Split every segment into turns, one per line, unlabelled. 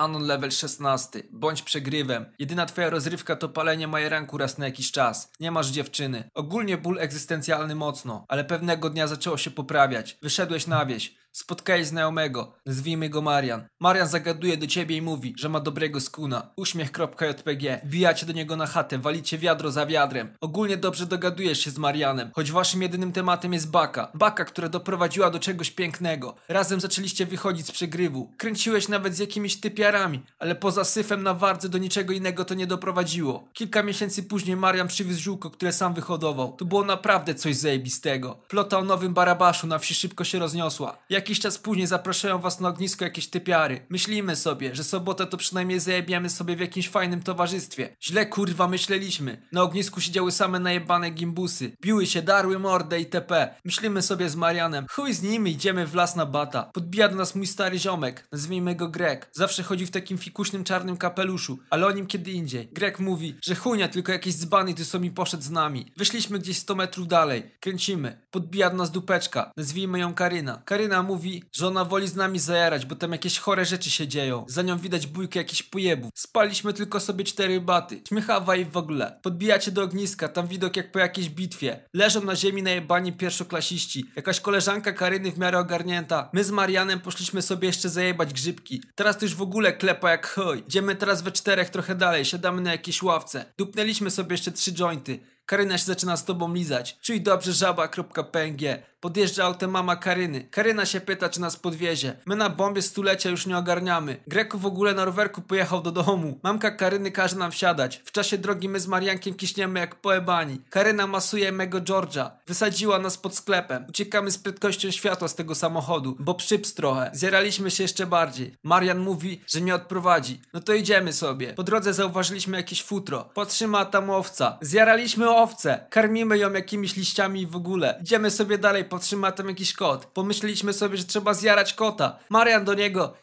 Anon level 16. Bądź przegrywem. Jedyna twoja rozrywka to palenie majeranku raz na jakiś czas. Nie masz dziewczyny. Ogólnie ból egzystencjalny mocno, ale pewnego dnia zaczęło się poprawiać. Wyszedłeś na wieś. Spotkałeś znajomego, nazwijmy go Marian. Marian zagaduje do ciebie i mówi, że ma dobrego skuna. Uśmiech.jpg. Wbijacie do niego na chatę, walicie wiadro za wiadrem. Ogólnie dobrze dogadujesz się z Marianem, choć waszym jedynym tematem jest baka. Baka, która doprowadziła do czegoś pięknego. Razem zaczęliście wychodzić z przegrywu. Kręciłeś nawet z jakimiś typiarami, ale poza syfem na wardze do niczego innego to nie doprowadziło. Kilka miesięcy później Marian przywiózł ziółko, które sam wyhodował. To było naprawdę coś zajebistego. Plota o nowym barabaszu na wsi szybko się rozniosła. Jakiś czas później zapraszają was na ognisko jakieś typiary. Myślimy sobie, że sobotę to przynajmniej zajebiamy sobie w jakimś fajnym towarzystwie. Źle kurwa myśleliśmy. Na ognisku siedziały same najebane gimbusy. Biły się, darły mordę itp. Myślimy sobie z Marianem. Chuj z nimi, idziemy w las na bata. Podbija do nas mój stary ziomek. Nazwijmy go Greg. Zawsze chodzi w takim fikuśnym czarnym kapeluszu, ale o nim kiedy indziej. Greg mówi, że chujnia tylko jakiś dzbany tu sobie poszedł z nami. Wyszliśmy gdzieś 100 metrów dalej. Kręcimy. Podbija do nas dupeczka. Nazwijmy ją Karyna. Karyna mówi, że ona woli z nami zajarać, bo tam jakieś chore rzeczy się dzieją. Za nią widać bójkę jakichś pojebów. Spaliśmy tylko sobie cztery baty. Śmiechawa i w ogóle. Podbijacie do ogniska, tam widok jak po jakiejś bitwie. Leżą na ziemi najebani pierwszoklasiści. Jakaś koleżanka Karyny w miarę ogarnięta. My z Marianem poszliśmy sobie jeszcze zajebać grzybki. Teraz to już w ogóle klepa jak chuj. Idziemy teraz we czterech trochę dalej, siadamy na jakiejś ławce. Dupnęliśmy sobie jeszcze trzy jointy. Karyna się zaczyna z tobą lizać. Czuj dobrze żaba.png. Podjeżdża autem mama Karyny. Karyna się pyta, czy nas podwiezie. My na bombie stulecia już nie ogarniamy. Greku w ogóle na rowerku pojechał do domu. Mamka Karyny każe nam wsiadać. W czasie drogi my z Mariankiem kiśniemy jak poebani. Karyna masuje mego Georgia. Wysadziła nas pod sklepem. Uciekamy z prędkością światła z tego samochodu, bo przyps trochę. Zjaraliśmy się jeszcze bardziej. Marian mówi, że mnie odprowadzi. No to idziemy sobie. Po drodze zauważyliśmy jakieś futro. Patrzymy, a tam owca. Zjaraliśmy owcę. Karmimy ją jakimiś liściami w ogóle. Idziemy sobie dalej, patrzymy, tam jakiś kot. Pomyśleliśmy sobie, że trzeba zjarać kota. Marian do niego.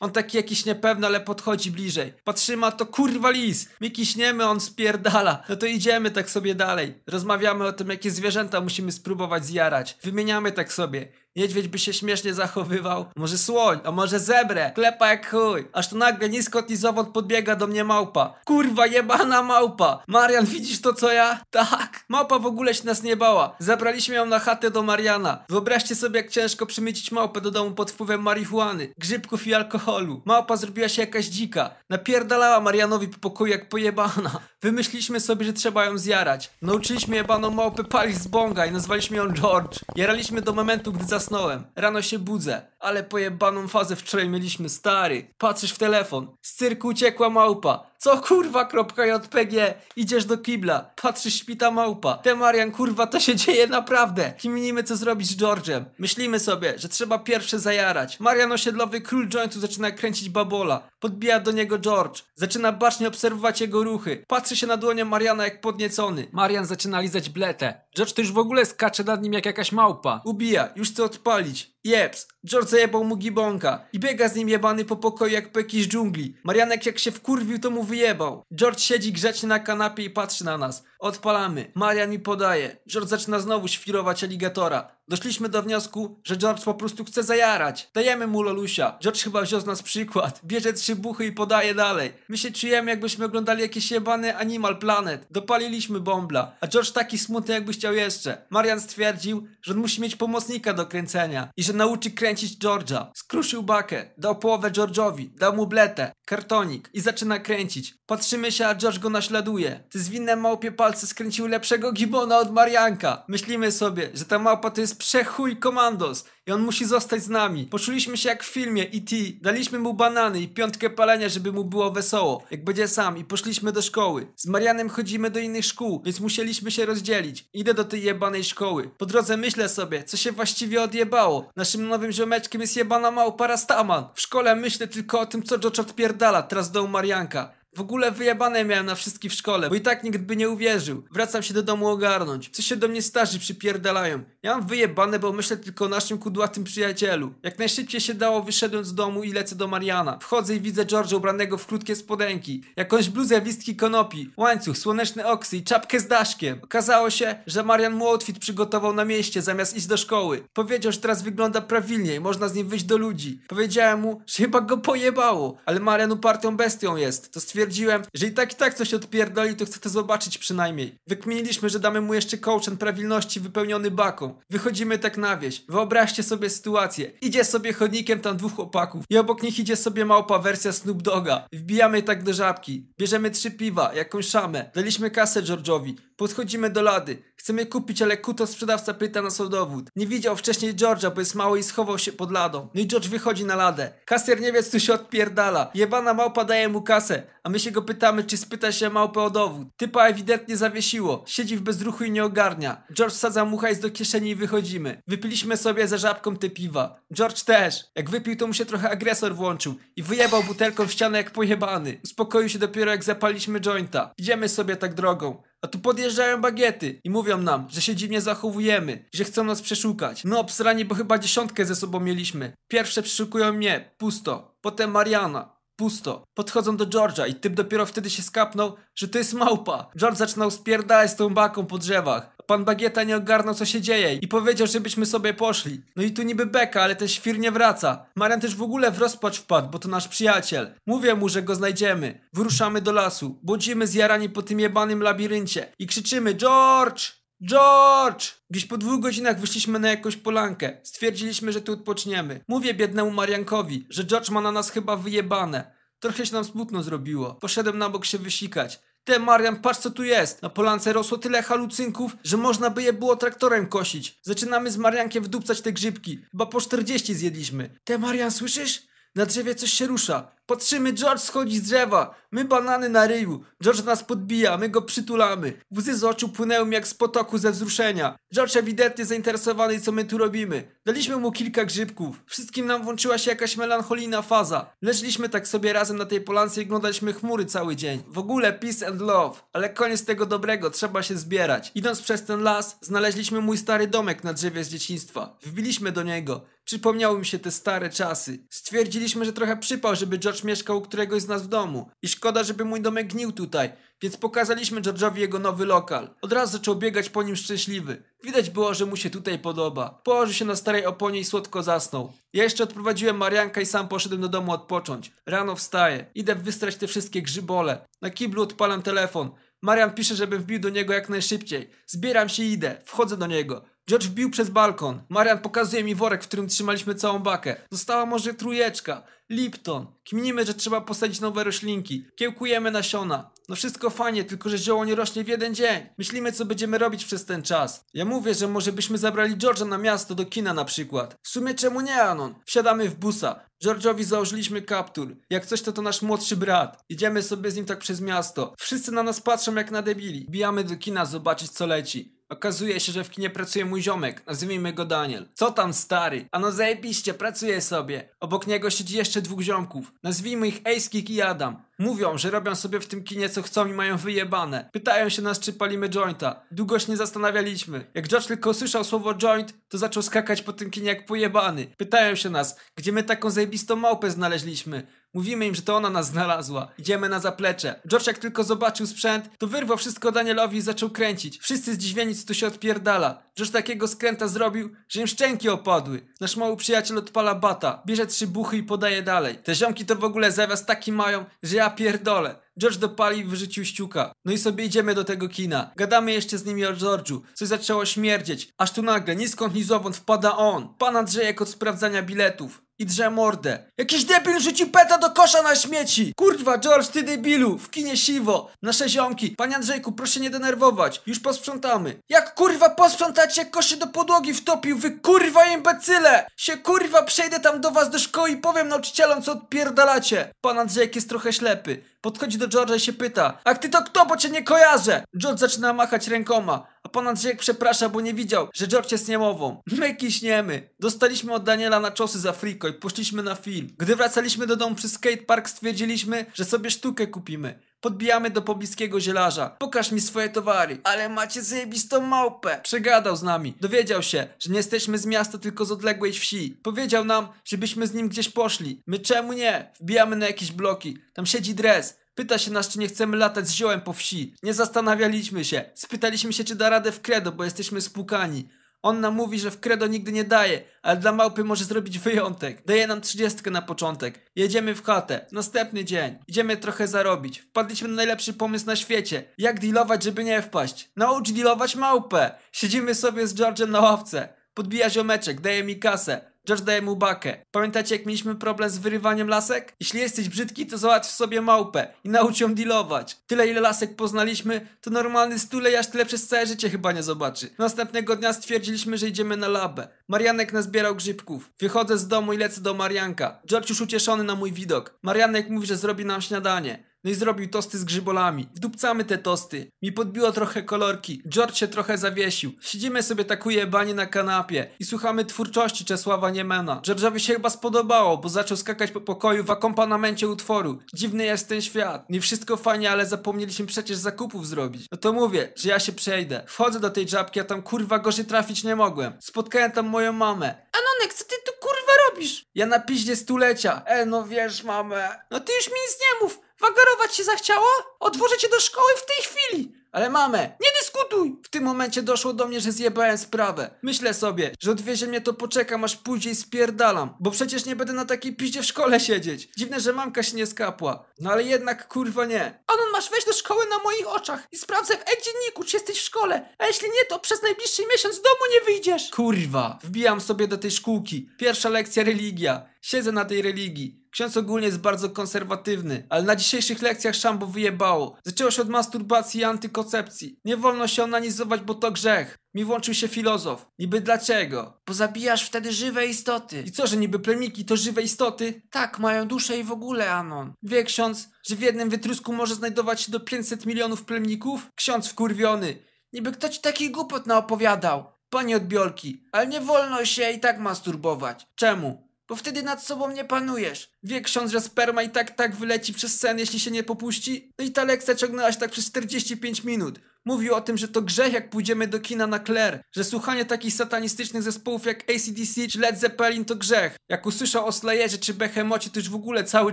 On taki jakiś niepewny, ale podchodzi bliżej. Patrzymy, to kurwa lis. My kiśniemy, on spierdala. No to idziemy tak sobie dalej. Rozmawiamy o tym, jakie zwierzęta musimy spróbować zjarać. Wymieniamy tak sobie. Niedźwiedź by się śmiesznie zachowywał. Może słoń, a może zebrę. Klepa jak chuj. Aż tu nagle nisko i zowąd podbiega do mnie małpa. Kurwa, jebana małpa. Marian, widzisz to co ja? Tak. Małpa w ogóle się nas nie bała. Zabraliśmy ją na chatę do Mariana. Wyobraźcie sobie, jak ciężko przymycić małpę do domu pod wpływem marihuany, grzybków i alkoholu. Małpa zrobiła się jakaś dzika. Napierdalała Marianowi po pokoju jak pojebana. Wymyśliliśmy sobie, że trzeba ją zjarać. Nauczyliśmy jebaną małpę palić z bonga i nazwaliśmy ją George. Jaraliśmy do momentu, gdy zasnąłem. Rano się budzę. Ale pojebaną fazę wczoraj mieliśmy, stary. Patrzysz w telefon. Z cyrku uciekła małpa. Co kurwa, kropka JPG? Idziesz do kibla. Patrzysz, śpita małpa. Te Marian, kurwa, to się dzieje naprawdę. Kminimy, co zrobić z George'em. Myślimy sobie, że trzeba pierwsze zajarać. Marian osiedlowy król jointu zaczyna kręcić babola. Podbija do niego George. Zaczyna bacznie obserwować jego ruchy. Patrzy się na dłonie Mariana jak podniecony. Marian zaczyna lizać bletę. George to już w ogóle skacze nad nim jak jakaś małpa. Ubija, już chce odpalić. Jeps, George zajebał mu gibonka i biega z nim jebany po pokoju jak po jakiejś dżungli. Marianek jak się wkurwił to mu wyjebał. George siedzi grzecznie na kanapie i patrzy na nas. Odpalamy. Marian mi podaje. George zaczyna znowu świrować aligatora. Doszliśmy do wniosku, że George po prostu chce zajarać. Dajemy mu lolusia. George chyba wziął z nas przykład. Bierze trzy buchy i podaje dalej. My się czujemy jakbyśmy oglądali jakiś jebany Animal Planet. Dopaliliśmy bombla. A George taki smutny jakby chciał jeszcze. Marian stwierdził, że on musi mieć pomocnika do kręcenia i że nauczy kręcić George'a. Skruszył bakę. Dał połowę George'owi. Dał mu bletę. Kartonik. I zaczyna kręcić. Patrzymy się, a George go naśladuje. Te zwinne małpie palce skręciły lepszego gibona od Marianka. Myślimy sobie, że ta małpa to jest przechuj komandos i on musi zostać z nami. Poczuliśmy się jak w filmie E.T. Daliśmy mu banany i piątkę palenia, żeby mu było wesoło, jak będzie sam i poszliśmy do szkoły. Z Marianem chodzimy do innych szkół, więc musieliśmy się rozdzielić. Idę do tej jebanej szkoły. Po drodze myślę sobie, co się właściwie odjebało. Naszym nowym ziomeczkiem jest jebana małpa Rastaman. W szkole myślę tylko o tym, co George odpierdala teraz do Marianka. W ogóle wyjebane miałem na wszystkich w szkole, bo i tak nikt by nie uwierzył. Wracam się do domu ogarnąć. Co się do mnie starzy przypierdalają. Ja mam wyjebane, bo myślę tylko o naszym kudłatym przyjacielu. Jak najszybciej się dało, wyszedłem z domu i lecę do Mariana. Wchodzę i widzę George'a ubranego w krótkie spodenki, jakąś bluzę listki konopi, łańcuch, słoneczny oksy i czapkę z daszkiem. Okazało się, że Marian mu outfit przygotował na mieście zamiast iść do szkoły. Powiedział, że teraz wygląda prawilnie i można z nim wyjść do ludzi. Powiedziałem mu, że chyba go pojebało, ale Marian upartą bestią jest. To stwierdziłem, że i tak i tak coś odpierdoli, to chcę to zobaczyć przynajmniej. Wykminiliśmy, że damy mu jeszcze kołczan prawilności wypełniony baką. Wychodzimy tak na wieś. Wyobraźcie sobie sytuację. Idzie sobie chodnikiem tam dwóch chłopaków i obok nich idzie sobie małpa wersja Snoop Doga. Wbijamy tak do żabki. Bierzemy trzy piwa, jakąś szamę. Daliśmy kasę George'owi. Podchodzimy do lady. Chcemy kupić, ale kuto sprzedawca pyta nas o dowód. Nie widział wcześniej George'a, bo jest mały i schował się pod ladą. No i George wychodzi na ladę. Kasier nie wie, co się odpierdala. Jebana małpa daje mu kasę, a my się go pytamy, czy spyta się małpę o dowód. Typa ewidentnie zawiesiło. Siedzi w bezruchu i nie ogarnia. George wsadza mu hajs do kieszeni i wychodzimy. Wypiliśmy sobie za żabką te piwa. George też. Jak wypił, to mu się trochę agresor włączył i wyjebał butelką w ścianę jak pojebany. Uspokoił się dopiero jak zapaliśmy jointa. Idziemy sobie tak drogą. A tu podjeżdżają bagiety i mówią nam, że się dziwnie zachowujemy, że chcą nas przeszukać. No obsrani, bo chyba dziesiątkę ze sobą mieliśmy. Pierwsze przeszukują mnie, pusto. Potem Mariana, pusto. Podchodzą do George'a i typ dopiero wtedy się skapnął, że to jest małpa. George zaczynał spierdalać z tą baką po drzewach. Pan Bagieta nie ogarnął co się dzieje i powiedział, żebyśmy sobie poszli. No i tu niby beka, ale ten świr nie wraca. Marian też w ogóle w rozpacz wpadł, bo to nasz przyjaciel. Mówię mu, że go znajdziemy. Wyruszamy do lasu. Błądzimy zjarani po tym jebanym labiryncie i krzyczymy George! George! Gdzieś po dwóch godzinach wyszliśmy na jakąś polankę. Stwierdziliśmy, że tu odpoczniemy. Mówię biednemu Mariankowi, że George ma na nas chyba wyjebane. Trochę się nam smutno zrobiło. Poszedłem na bok się wysikać. Te Marian, patrz co tu jest. Na polance rosło tyle halucynków, że można by je było traktorem kosić. Zaczynamy z Mariankiem wdupcać te grzybki. Chyba po 40 zjedliśmy. Te Marian, słyszysz? Na drzewie coś się rusza. Patrzymy, George schodzi z drzewa. My banany na ryju. George nas podbija, my go przytulamy. Łzy z oczu płynęły mi jak z potoku ze wzruszenia. George ewidentnie zainteresowany, co my tu robimy. Daliśmy mu kilka grzybków. Wszystkim nam włączyła się jakaś melancholijna faza. Leżeliśmy tak sobie razem na tej polance i oglądaliśmy chmury cały dzień. W ogóle peace and love. Ale koniec tego dobrego, trzeba się zbierać. Idąc przez ten las, znaleźliśmy mój stary domek na drzewie z dzieciństwa. Wbiliśmy do niego. Przypomniały mi się te stare czasy. Stwierdziliśmy, że trochę przypał, żeby George mieszkał u któregoś z nas w domu. I szkoda, żeby mój domek gnił tutaj. Więc pokazaliśmy George'owi jego nowy lokal. Od razu zaczął biegać po nim szczęśliwy. Widać było, że mu się tutaj podoba. Położył się na starej oponie i słodko zasnął. Ja jeszcze odprowadziłem Marianka i sam poszedłem do domu odpocząć. Rano wstaję. Idę wystrać te wszystkie grzybole. Na kiblu odpalam telefon. Marian pisze, żebym wbił do niego jak najszybciej. Zbieram się i idę. Wchodzę do niego. George wbił przez balkon. Marian pokazuje mi worek, w którym trzymaliśmy całą bakę. Została może trujeczka. Lipton. Kminimy, że trzeba posadzić nowe roślinki. Kiełkujemy nasiona. No wszystko fajnie, tylko że zioło nie rośnie w jeden dzień. Myślimy, co będziemy robić przez ten czas. Ja mówię, że może byśmy zabrali George'a na miasto, do kina na przykład. W sumie czemu nie, Anon? Wsiadamy w busa. George'owi założyliśmy kaptur. Jak coś, to to nasz młodszy brat. Idziemy sobie z nim tak przez miasto. Wszyscy na nas patrzą jak na debili. Bijamy do kina zobaczyć, co leci. Okazuje się, że w kinie pracuje mój ziomek, nazwijmy go Daniel. Co tam stary? Ano zajebiście, pracuje sobie. Obok niego siedzi jeszcze dwóch ziomków. Nazwijmy ich Ejskik i Adam. Mówią, że robią sobie w tym kinie co chcą i mają wyjebane. Pytają się nas, czy palimy jointa. Długo się nie zastanawialiśmy. Jak George tylko usłyszał słowo joint, to zaczął skakać po tym kinie jak pojebany. Pytają się nas, gdzie my taką zajebistą małpę znaleźliśmy. Mówimy im, że to ona nas znalazła. Idziemy na zaplecze. George jak tylko zobaczył sprzęt, to wyrwał wszystko Danielowi i zaczął kręcić. Wszyscy zdziwieni, co tu się odpierdala. George takiego skręta zrobił, że im szczęki opadły. Nasz mały przyjaciel odpala bata, bierze trzy buchy i podaje dalej. Te ziomki to w ogóle zawias taki mają, że ja pierdolę. George dopali i wyrzucił ściuka. No i sobie idziemy do tego kina. Gadamy jeszcze z nimi o George'u. Coś zaczęło śmierdzieć. Aż tu nagle, ni skąd ni zowąd wpada on. Pan Andrzejek od sprawdzania biletów. I drze mordę. Jakiś debil rzuci peta do kosza na śmieci! Kurwa, George, ty debilu! W kinie siwo! Nasze ziomki! Panie Andrzejku, proszę nie denerwować. Już posprzątamy. Jak kurwa posprzątacie, jak kosz się do podłogi wtopił? Wy kurwa imbecyle! Się kurwa przejdę tam do was do szkoły i powiem nauczycielom, co odpierdalacie. Pan Andrzejek jest trochę ślepy. Podchodzi do George'a i się pyta. A ty to kto, bo cię nie kojarzę? George zaczyna machać rękoma. Andrzejek przeprasza, bo nie widział, że George jest niemową. My kiśniemy. Dostaliśmy od Daniela na czosy za friko i poszliśmy na film. Gdy wracaliśmy do domu przez skatepark stwierdziliśmy, że sobie sztukę kupimy. Podbijamy do pobliskiego zielarza. Pokaż mi swoje towary. Ale macie zajebistą małpę. Przegadał z nami. Dowiedział się, że nie jesteśmy z miasta, tylko z odległej wsi. Powiedział nam, żebyśmy z nim gdzieś poszli. My czemu nie? Wbijamy na jakieś bloki. Tam siedzi dres. Pyta się nas, czy nie chcemy latać z ziołem po wsi. Nie zastanawialiśmy się. Spytaliśmy się, czy da radę w kredo, bo jesteśmy spłukani. On nam mówi, że w kredo nigdy nie daje, ale dla małpy może zrobić wyjątek. Daje nam trzydziestkę na początek. Jedziemy w chatę. Następny dzień. Idziemy trochę zarobić. Wpadliśmy na najlepszy pomysł na świecie. Jak dealować, żeby nie wpaść? Naucz dealować małpę. Siedzimy sobie z George'em na ławce. Podbija ziomeczek, daje mi kasę. George daje mu bakę. Pamiętacie jak mieliśmy problem z wyrywaniem lasek? Jeśli jesteś brzydki, to załatw sobie małpę i naucz ją dealować. Tyle ile lasek poznaliśmy, to normalny stulejarz tyle przez całe życie chyba nie zobaczy. Następnego dnia stwierdziliśmy, że idziemy na labę. Marianek nazbierał grzybków. Wychodzę z domu i lecę do Marianka. George już ucieszony na mój widok. Marianek mówi, że zrobi nam śniadanie. No i zrobił tosty z grzybolami. Wdupcamy te tosty. Mi podbiło trochę kolorki. George się trochę zawiesił. Siedzimy sobie tak ujebani na kanapie i słuchamy twórczości Czesława Niemena. George'owi się chyba spodobało, bo zaczął skakać po pokoju w akompanamencie utworu. Dziwny jest ten świat. Nie wszystko fajnie, ale zapomnieliśmy przecież zakupów zrobić. No to mówię, że ja się przejdę. Wchodzę do tej żabki, a tam kurwa gorzej trafić nie mogłem. Spotkałem tam moją mamę. Anonek, co ty tu kurwa robisz? Ja na piździe stulecia. E, no wiesz, mamę. No ty już mi nic nie mów. Wagarować się zachciało? Odwożę cię do szkoły w tej chwili. Ale mamę, nie dyskutuj! W tym momencie doszło do mnie, że zjebałem sprawę. Myślę sobie, że odwiezie mnie to poczekam, aż później spierdalam. Bo przecież nie będę na takiej piździe w szkole siedzieć. Dziwne, że mamka się nie skapła. No ale jednak kurwa nie. Anon, masz wejść do szkoły na moich oczach i sprawdzę w e-dzienniku, czy jesteś w szkole. A jeśli nie, to przez najbliższy miesiąc z domu nie wyjdziesz. Kurwa. Wbijam sobie do tej szkółki. Pierwsza lekcja religia. Siedzę na tej religii. Ksiądz ogólnie jest bardzo konserwatywny, ale na dzisiejszych lekcjach szambo wyjebało. Zaczęło się od masturbacji i antykoncepcji. Nie wolno się onanizować, bo to grzech. Mi włączył się filozof. Niby dlaczego? Bo zabijasz wtedy żywe istoty. I co, że niby plemniki to żywe istoty? Tak, mają duszę i w ogóle, Anon. Wie ksiądz, że w jednym wytrusku może znajdować się do 500 milionów plemników? Ksiądz wkurwiony. Niby kto ci taki głupot naopowiadał? Panie odbiorki, ale nie wolno się i tak masturbować. Czemu? Bo wtedy nad sobą nie panujesz. Wie ksiądz, że sperma i tak tak wyleci przez sen, jeśli się nie popuści? No i ta lekcja ciągnęła się tak przez 45 minut. Mówił o tym, że to grzech jak pójdziemy do kina na Claire, że słuchanie takich satanistycznych zespołów jak ACDC czy Led Zeppelin to grzech. Jak usłyszał o Slayerze czy Behemocie to już w ogóle cały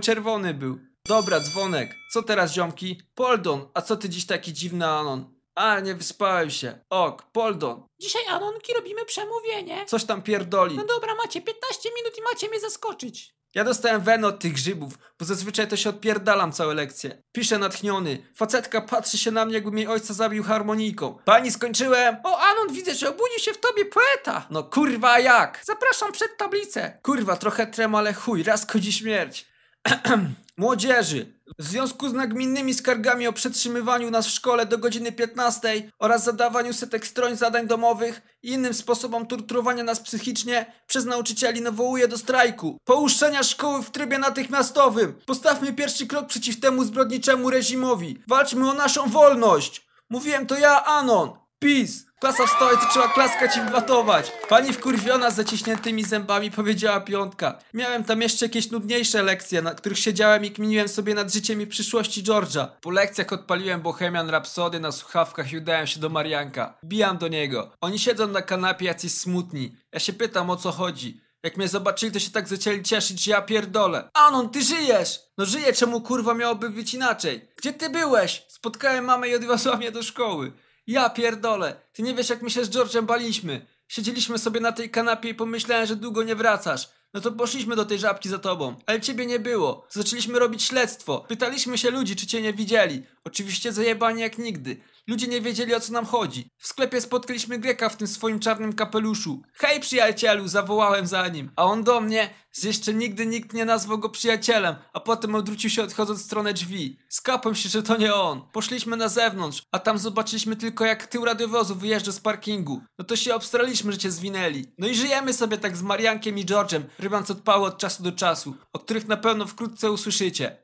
czerwony był. Dobra, dzwonek. Co teraz, ziomki? Poldon, a co ty dziś taki dziwny Anon? A, nie wyspałem się. Ok, Poldon.
Dzisiaj, Anonki, robimy przemówienie.
Coś tam pierdoli.
No dobra, macie 15 minut i macie mnie zaskoczyć.
Ja dostałem wenę od tych grzybów, bo zazwyczaj to się odpierdalam całe lekcje. Piszę natchniony. Facetka patrzy się na mnie, jakby mi ojca zabił harmoniką. Pani, skończyłem!
O, Anon, widzę, że obudził się w tobie poeta.
No kurwa jak?
Zapraszam przed tablicę.
Kurwa, trochę trem, ale chuj, raz kodzi śmierć. Młodzieży, w związku z nagminnymi skargami o przetrzymywaniu nas w szkole do godziny 15 oraz zadawaniu setek stroń zadań domowych i innym sposobom torturowania nas psychicznie przez nauczycieli nawołuję do strajku. Pouszczenia szkoły w trybie natychmiastowym. Postawmy pierwszy krok przeciw temu zbrodniczemu reżimowi. Walczmy o naszą wolność. Mówiłem to ja, Anon. Peace. Klasa wstała i zaczęła klaskać i wlatować. Pani wkurwiona z zaciśniętymi zębami powiedziała piątka. Miałem tam jeszcze jakieś nudniejsze lekcje, na których siedziałem i kminiłem sobie nad życiem i przyszłości George'a. Po lekcjach odpaliłem Bohemian Rhapsody na słuchawkach i udałem się do Marianka. Bijam do niego. Oni siedzą na kanapie jacyś smutni. Ja się pytam o co chodzi. Jak mnie zobaczyli, to się tak zaczęli cieszyć, że ja pierdolę. Anon, ty żyjesz! No żyję, czemu kurwa miałoby być inaczej? Gdzie ty byłeś? Spotkałem mamę i odwiozła mnie do szkoły. Ja pierdolę, ty nie wiesz jak my się z George'em baliśmy. Siedzieliśmy sobie na tej kanapie i pomyślałem, że długo nie wracasz. No to poszliśmy do tej żabki za tobą, ale ciebie nie było. Zaczęliśmy robić śledztwo. Pytaliśmy się ludzi, czy cię nie widzieli. Oczywiście zajebani jak nigdy. Ludzie nie wiedzieli o co nam chodzi. W sklepie spotkaliśmy Greka w tym swoim czarnym kapeluszu. Hej przyjacielu, zawołałem za nim. A on do mnie, że jeszcze nigdy nikt nie nazwał go przyjacielem, a potem odwrócił się odchodząc w stronę drzwi. Skapłem się, że to nie on. Poszliśmy na zewnątrz, a tam zobaczyliśmy tylko jak tył radiowozu wyjeżdża z parkingu. No to się obstraliśmy, że cię zwinęli. No i żyjemy sobie tak z Mariankiem i George'em, rybiąc odpały od czasu do czasu, o których na pewno wkrótce usłyszycie.